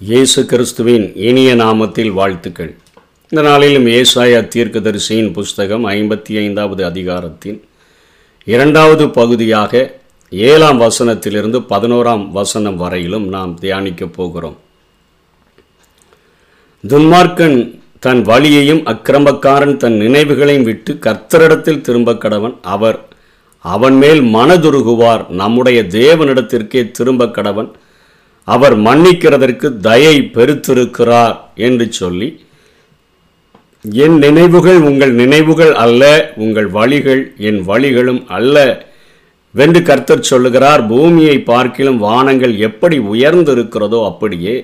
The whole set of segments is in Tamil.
இயேசு கிறிஸ்துவின் இனிய நாமத்தில் வாழ்த்துக்கள். இந்த நாளிலும் ஏசாயா தீர்க்கதரிசியின் புஸ்தகம் ஐம்பத்தி ஐந்தாவது அதிகாரத்தின் இரண்டாவது பகுதியாக ஏழாம் வசனத்திலிருந்து பதினோராம் வசனம் வரையிலும் நாம் தியானிக்கப் போகிறோம். துன்மார்க்கன் தன் வழியையும் அக்கிரமக்காரன் தன் நினைவுகளையும் விட்டு கர்த்தரிடத்தில் திரும்ப கடவன் அவர் அவன் மேல் மனதுருகுவார். நம்முடைய தேவனிடத்திற்கே திரும்ப கடவன் அவர் மன்னிக்கிறதற்கு தயை பெருத்திருக்கிறார் என்று சொல்லி என் நினைவுகள் உங்கள் நினைவுகள் அல்ல உங்கள் வழிகள் என் வழிகளும் அல்ல வென்று கர்த்தர் சொல்லுகிறார் பூமியை பார்க்கிலும் வானங்கள் எப்படி உயர்ந்திருக்கிறதோ அப்படியே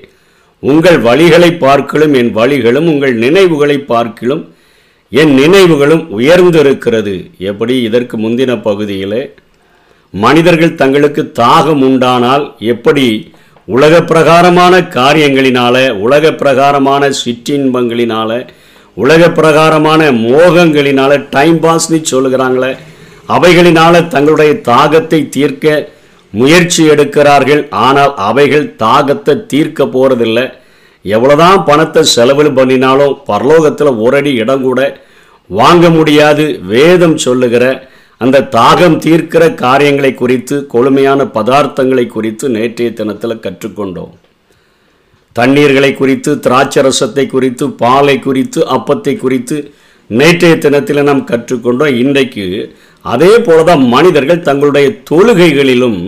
உங்கள் வழிகளை பார்க்கிலும் என் வழிகளும் உங்கள் நினைவுகளை பார்க்கிலும் என் நினைவுகளும் உயர்ந்திருக்கிறது. எப்படி? இதற்கு முந்தின பகுதியிலே மனிதர்கள் தங்களுக்கு தாகம் உண்டானால் எப்படி உலக பிரகாரமான காரியங்களினால உலக பிரகாரமான சிற்றின்பங்களினால உலக பிரகாரமான மோகங்களினால டைம் பாஸ்னு சொல்லுகிறாங்களே அவைகளினால தங்களுடைய தாகத்தை தீர்க்க முயற்சி எடுக்கிறார்கள். ஆனால் அவைகள் தாகத்தை தீர்க்க போறதில்லை. எவ்வளோதான் பணத்தை செலவு பண்ணினாலும் பரலோகத்தில் ஒரு அடி இடம் கூட வாங்க முடியாது. வேதம் சொல்லுகிற அந்த தாகம் தீர்க்கிற காரியங்களை குறித்து கொழுமையான பதார்த்தங்களை குறித்து நேற்றைய தினத்தில் கற்றுக்கொண்டோம். தண்ணீர்களை குறித்து திராட்சரசத்தை குறித்து பாலை குறித்து அப்பத்தை குறித்து நேற்றைய தினத்தில் நாம் கற்றுக்கொண்டோம். இன்றைக்கு அதே போலதான் மனிதர்கள் தங்களுடைய தொழுகைகளிலும்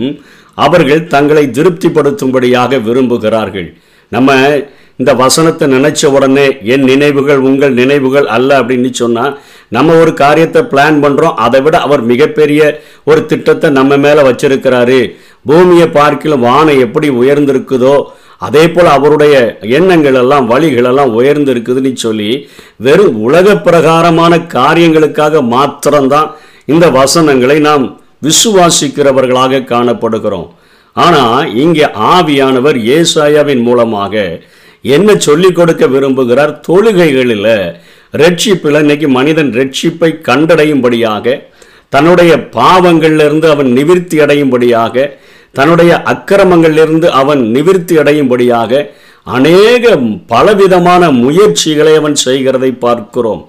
அவர்கள் தங்களை திருப்திப்படுத்தும்படியாக விரும்புகிறார்கள். நம்ம இந்த வசனத்தை நினைச்ச உடனே என் நினைவுகள் உங்கள் நினைவுகள் அல்ல அப்படின்னு சொன்னால் நம்ம ஒரு காரியத்தை பிளான் பண்ணுறோம் அதை விட அவர் மிகப்பெரிய ஒரு திட்டத்தை நம்ம மேலே வச்சிருக்கிறாரு. பூமியை பார்க்கிலும் வானம் எப்படி உயர்ந்திருக்குதோ அதே போல் அவருடைய எண்ணங்கள் எல்லாம் வழிகள் எல்லாம் உயர்ந்து இருக்குதுன்னு சொல்லி வெறும் உலக பிரகாரமான காரியங்களுக்காக மாத்திரம்தான் இந்த வசனங்களை நாம் விசுவாசிக்கிறவர்களாக காணப்படுகிறோம். ஆனால் இங்கே ஆவியானவர் ஏசாயாவின் மூலமாக என்ன சொல்லிக் கொடுக்க விரும்புகிறார்? தொழுகைகளில் ரட்சிப்பில் இன்னைக்கு மனிதன் ரட்சிப்பை கண்டடையும்படியாக தன்னுடைய பாவங்களிலிருந்து அவன் நிவிற்த்தி அடையும்படியாக தன்னுடைய அக்கிரமங்களிலிருந்து அவன் நிவிற்த்தி அடையும்படியாக அநேக பலவிதமான முயற்சிகளை அவன் செய்கிறதை பார்க்கிறோம்.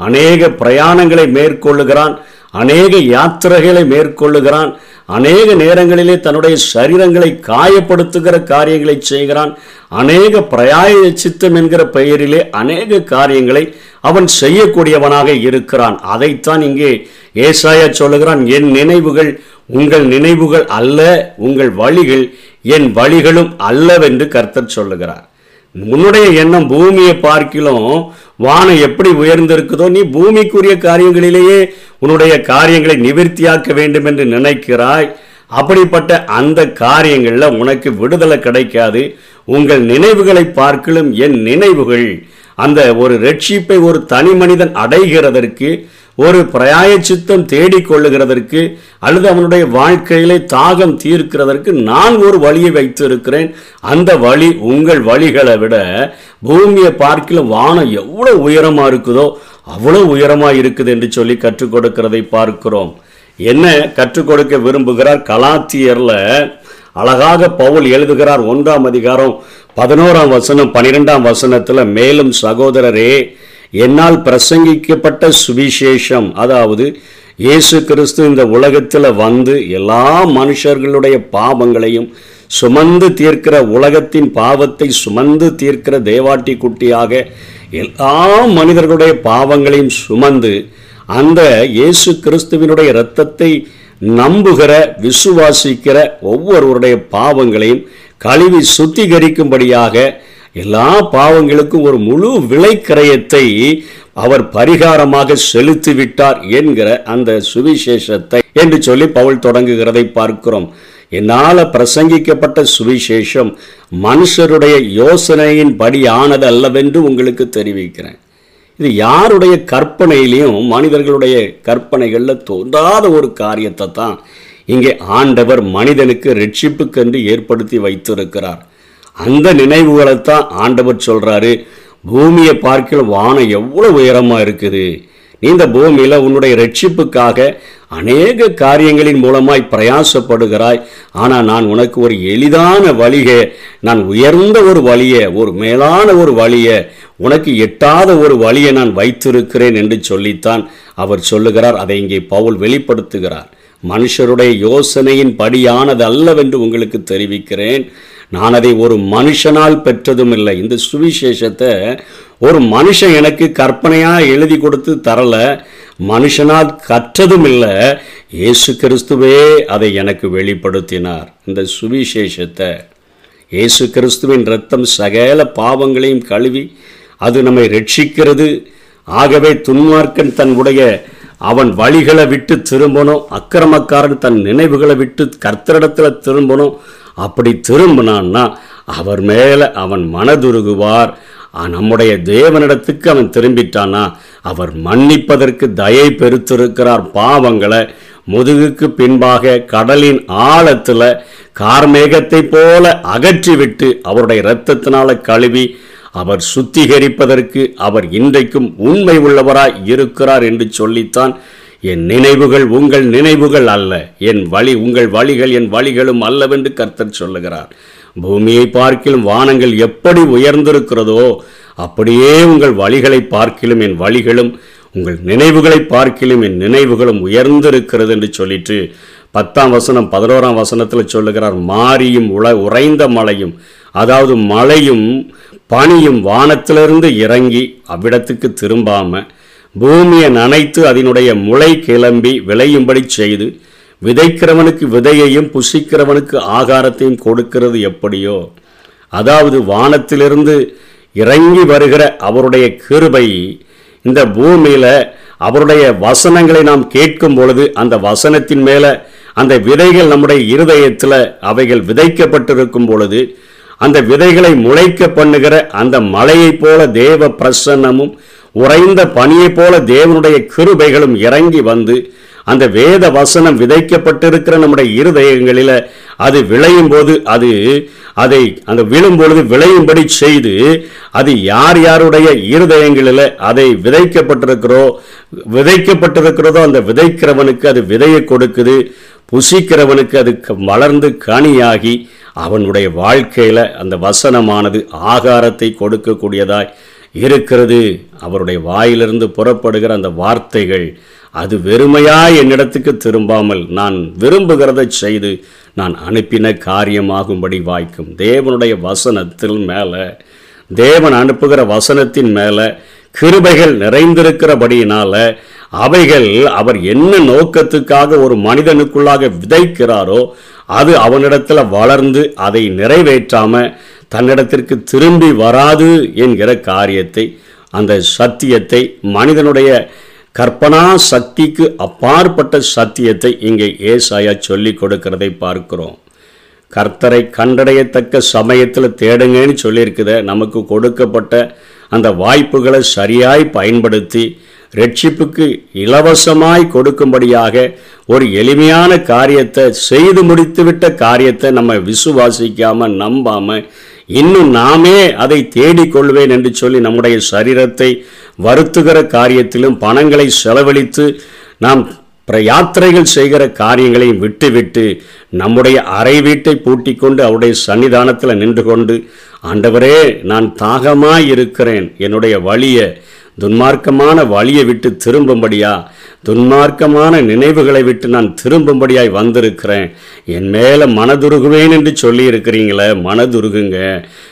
அநேக பிரயாணங்களை மேற்கொள்ளுகிறான் அநேக யாத்திரைகளை மேற்கொள்ளுகிறான் அநேக நேரங்களிலே தன்னுடைய சரீரங்களை காயப்படுத்துகிற காரியங்களை செய்கிறான். அநேக பிரயாய சித்தம் என்கிற பெயரிலே அநேக காரியங்களை அவன் செய்யக்கூடியவனாக இருக்கிறான். அதைத்தான் இங்கே ஏசாயா சொல்லுகிறான் என் நினைவுகள் உங்கள் நினைவுகள் அல்ல உங்கள் வழிகள் என் வழிகளும் அல்லவென்று கர்த்தர் சொல்லுகிறார். உன்னுடைய எண்ணம் பூமியை பார்க்கிலும் வானம் எப்படி உயர்ந்திருக்குதோ நீ பூமிக்குரிய காரியங்களிலேயே உன்னுடைய காரியங்களை நிவர்த்தியாக்க வேண்டும் என்று நினைக்கிறாய். அப்படிப்பட்ட அந்த காரியங்களில் உனக்கு விடுதலை கிடைக்காது. உங்கள் நினைவுகளை பார்க்கலும் என் நினைவுகள் அந்த ஒரு ரட்சிப்பை ஒரு தனி மனிதன் அடைகிறதற்கு ஒரு பிரயாய சித்தம் தேடிக்கொள்ளுகிறதற்கு அல்லது அவனுடைய வாழ்க்கையிலே தாகம் தீர்க்கிறதற்கு நான் ஒரு வழியை வைத்து இருக்கிறேன் அந்த வழி உங்கள் வழிகளை விட பூமியை பார்க்கல வானம் எவ்வளோ உயரமாக இருக்குதோ அவ்வளோ உயரமாக இருக்குது என்று சொல்லி கற்றுக் கொடுக்கிறதை பார்க்கிறோம். என்ன கற்றுக் கொடுக்க விரும்புகிறார்? கலாத்தியரில் அழகாக பவுல் எழுதுகிறார் ஒன்றாம் அதிகாரம் பதினோராம் வசனம் பனிரெண்டாம் வசனத்தில் மேலும் சகோதரரே என்னால் பிரசங்கிக்கப்பட்ட சுவிசேஷம். அதாவது இயேசு கிறிஸ்து இந்த உலகத்தில் வந்து எல்லா மனுஷர்களுடைய பாவங்களையும் சுமந்து தீர்க்கிற உலகத்தின் பாவத்தை சுமந்து தீர்க்கிற தேவாட்டி குட்டியாக எல்லா மனிதர்களுடைய பாவங்களையும் சுமந்து அந்த இயேசு கிறிஸ்துவினுடைய இரத்தத்தை நம்புகிற விசுவாசிக்கிற ஒவ்வொருவருடைய பாவங்களையும் கழுவி சுத்திகரிக்கும்படியாக எல்லா பாவங்களுக்கும் ஒரு முழு விலைக்கிரயத்தை அவர் பரிகாரமாக செலுத்திவிட்டார் என்கிற அந்த சுவிசேஷத்தை என்று சொல்லி பவுல் தொடங்குகிறதை பார்க்கிறோம். என்னால் பிரசங்கிக்கப்பட்ட சுவிசேஷம் மனுஷருடைய யோசனையின் படி ஆனது அல்லவென்று உங்களுக்கு தெரிவிக்கிறேன். இது யாருடைய கற்பனையிலையும் மனிதர்களுடைய கற்பனைகளில் தோன்றாத ஒரு காரியத்தை தான் இங்கே ஆண்டவர் மனிதனுக்கு ரட்சிப்புக்கென்று ஏற்படுத்தி வைத்திருக்கிறார். அந்த நினைவுகளைத்தான் ஆண்டவர் சொல்கிறாரு பூமியை பார்க்கல வானம் எவ்வளோ உயரமாக இருக்குது. நீ இந்த பூமியில் உன்னுடைய ரட்சிப்புக்காக அநேக காரியங்களின் மூலமாய் பிரயாசப்படுகிறாய். ஆனால் நான் உனக்கு ஒரு எளிதான வழியை நான் உயர்ந்த ஒரு வழியை ஒரு மேலான ஒரு வழியை உனக்கு எட்டாத ஒரு வழியை நான் வைத்திருக்கிறேன் என்று சொல்லித்தான் அவர் சொல்லுகிறார். அதை இங்கே பவுல் வெளிப்படுத்துகிறார். மனுஷருடைய யோசனையின் படியானது அல்லவென்று உங்களுக்கு தெரிவிக்கிறேன். நான் அதை ஒரு மனுஷனால் பெற்றதும் இல்லை. இந்த சுவிசேஷத்தை ஒரு மனுஷன் எனக்கு கற்பனையா எழுதி கொடுத்து தரல மனுஷனால் கற்றதும் இல்லை. இயேசு கிறிஸ்துவே அதை எனக்கு வெளிப்படுத்தினார். இந்த சுவிசேஷத்தை இயேசு கிறிஸ்துவின் ரத்தம் சகல பாவங்களையும் கழுவி அது நம்மை ரட்சிக்கிறது ஆகவே துன்மார்க்கன் தன்னுடைய அவன் வழிகளை விட்டு திரும்பணும் அக்கிரமக்காரன் தன் நினைவுகளை விட்டு கர்த்தரிடத்தில் திரும்பணும் அப்படி திரும்பினான்னா அவர் மேலே அவன் மனதுருகுவார். நம்முடைய தேவனிடத்துக்கு அவன் திரும்பிட்டானா அவர் மன்னிப்பதற்கு தயை பெருத்திருக்கிறார் பாவங்களை. முதுகுக்கு பின்பாக கடலின் ஆழத்தில் கார்மேகத்தை போல அகற்றிவிட்டு அவருடைய இரத்தத்தினால கழுவி அவர் சுத்திகரிப்பதற்கு அவர் இன்றைக்கும் உண்மை உள்ளவராய் இருக்கிறார் என்று சொல்லித்தான் என் நினைவுகள் உங்கள் நினைவுகள் அல்ல. என் வழி உங்கள் வழிகள் என் வழிகளும் அல்லவென்று கர்த்தர் சொல்லுகிறார். பூமியை பார்க்கிலும் வானங்கள் எப்படி உயர்ந்திருக்கிறதோ அப்படியே உங்கள் வழிகளை பார்க்கிலும் என் வழிகளும் உங்கள் நினைவுகளை பார்க்கிலும் என் நினைவுகளும் உயர்ந்திருக்கிறது என்று சொல்லிட்டு பத்தாம் வசனம் பதினோராம் வசனத்தில் சொல்லுகிறார் மாரியும் உல உறைந்த மலையும் அதாவது மழையும் பனியும் வானத்திலிருந்து இறங்கி அவ்விடத்துக்கு திரும்பாமல் பூமியை நனைத்து அதனுடைய முளை கிளம்பி விளையும்படி செய்து விதைக்கிறவனுக்கு விதையையும் புசிக்கிறவனுக்கு ஆகாரத்தையும் கொடுக்கிறது எப்படியோ? அதாவது வானத்திலிருந்து இறங்கி வருகிற அவருடைய கிருபை இந்த பூமியில அவருடைய வசனங்களை நாம் கேட்கும் பொழுது அந்த வசனத்தின் மேல அந்த விதைகள் நம்முடைய இருதயத்தில் அவைகள் விதைக்கப்பட்டிருக்கும் பொழுது அந்த விதைகளை முளைக்க பண்ணுகிற அந்த மழையைப் போல தேவ பிரசன்னமும் உறைந்த பனியைப் போல தேவனுடைய கிருபைகளும் இறங்கி வந்து அந்த வேத வசனம் விதைக்கப்பட்டிருக்கிற நம்முடைய இருதயங்களில் அது விளையும் போது அது அதை அந்த விழும் பொழுது விளையும்படி செய்து அது யார் யாருடைய இருதயங்களில் அதை விதைக்கப்பட்டிருக்கிறோ விதைக்கப்பட்டிருக்கிறதோ அந்த விதைக்கிறவனுக்கு அது விதையை கொடுக்குது. புசிக்கிறவனுக்கு அது க- வளர்ந்து கனியாகி அவனுடைய வாழ்க்கையில் அந்த வசனமானது ஆகாரத்தை கொடுக்கக்கூடியதாய் இருக்கிறது. அவருடைய வாயிலிருந்து புறப்படுகிற அந்த வார்த்தைகள் அது வெறுமையாய் என்னிடத்துக்கு திரும்பாமல் நான் விரும்புகிறதை செய்து நான் அனுப்பின காரியமாகும்படி வாய்க்கும். தேவனுடைய வசனத்தில் மேலே தேவன் அனுப்புகிற வசனத்தின் மேலே கிருபைகள் நிறைந்திருக்கிறபடியினால அவைகள் அவர் என்ன நோக்கத்துக்காக ஒரு மனிதனுக்குள்ளாக விதைக்கிறாரோ அது அவனிடத்தில் வளர்ந்து அதை நிறைவேற்றாம தன்னிடத்திற்கு திரும்பி வராது என்கிற காரியத்தை அந்த சத்தியத்தை மனிதனுடைய கற்பனா சக்திக்கு அப்பாற்பட்ட சத்தியத்தை இங்கே ஏசாயா சொல்லிக் கொடுக்கிறதை பார்க்கிறோம். கர்த்தரை கண்டடையத்தக்க சமயத்தில் தேடுங்கன்னு சொல்லியிருக்குத நமக்கு கொடுக்கப்பட்ட அந்த வாய்ப்புகளை சரியாய் பயன்படுத்தி ரட்சிப்புக்கு இலவசமாய் கொடுக்கும்படியாக ஒரு எளிமையான காரியத்தை செய்து முடித்துவிட்ட காரியத்தை நம்ம விசுவாசிக்காம நம்பாம இன்னும் நாமே அதை தேடிக்கொள்வேன் என்று சொல்லி நம்முடைய சரீரத்தை வருத்துகிற காரியத்திலும் பணங்களை செலவழித்து நாம் யாத்திரைகள் செய்கிற காரியங்களையும் விட்டுவிட்டு நம்முடைய அறை வீட்டை பூட்டி கொண்டு அவருடைய சன்னிதானத்தில் நின்று கொண்டு ஆண்டவரே நான் தாகமாய் இருக்கிறேன். என்னுடைய வழியை துன்மார்க்கமான வழியை விட்டு திரும்பும்படியா? துன்மார்க்கமான நினைவுகளை விட்டு நான் திரும்பும்படியாய் வந்திருக்கிறேன். என் மேலே மனதுருகுவேன் என்று சொல்லியிருக்கிறீங்களே மனதுருகுங்க.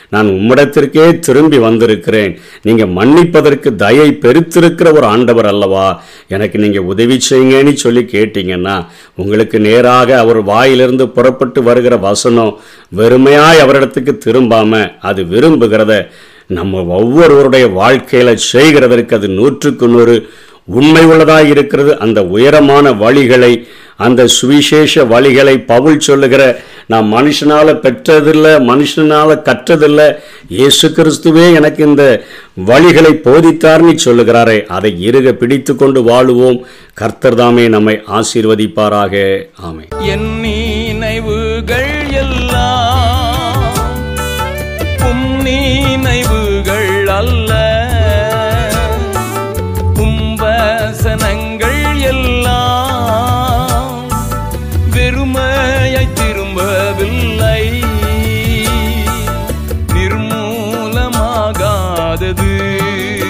நான் உம்மிடத்திற்கே திரும்பி வந்திருக்கிறேன். நீங்கள் மன்னிப்பதற்கு தயை பெருத்திருக்கிற ஒரு ஆண்டவர் அல்லவா? எனக்கு நீங்கள் உதவி செய்யுங்கன்னு சொல்லி கேட்டீங்கன்னா உங்களுக்கு நேராக அவர் வாயிலிருந்து புறப்பட்டு வருகிற வசனம் வெறுமையாய் அவரிடத்துக்கு திரும்பாமல் அது விரும்புகிறத நம்ம ஒவ்வொருவருடைய வாழ்க்கையில் செய்கிறதற்கு அது நூற்றுக்கு நூறு உண்மை உள்ளதாக இருக்கிறது. அந்த உயரமான வழிகளை அந்த சுவிசேஷ வழிகளை பவுல் சொல்லுகிற நான் மனுஷனால் பெற்றதில்லை மனுஷனால் கற்றதில்லை இயேசு கிறிஸ்துவே எனக்கு இந்த வழிகளை போதித்தார்னு சொல்லுகிறாரே அதை இருக பிடித்து கொண்டு வாழுவோம். கர்த்தர் தாமே நம்மை ஆசீர்வதிப்பாராக. ஆமை என் நினைவுகள் எல்லாம் நினைவு dedi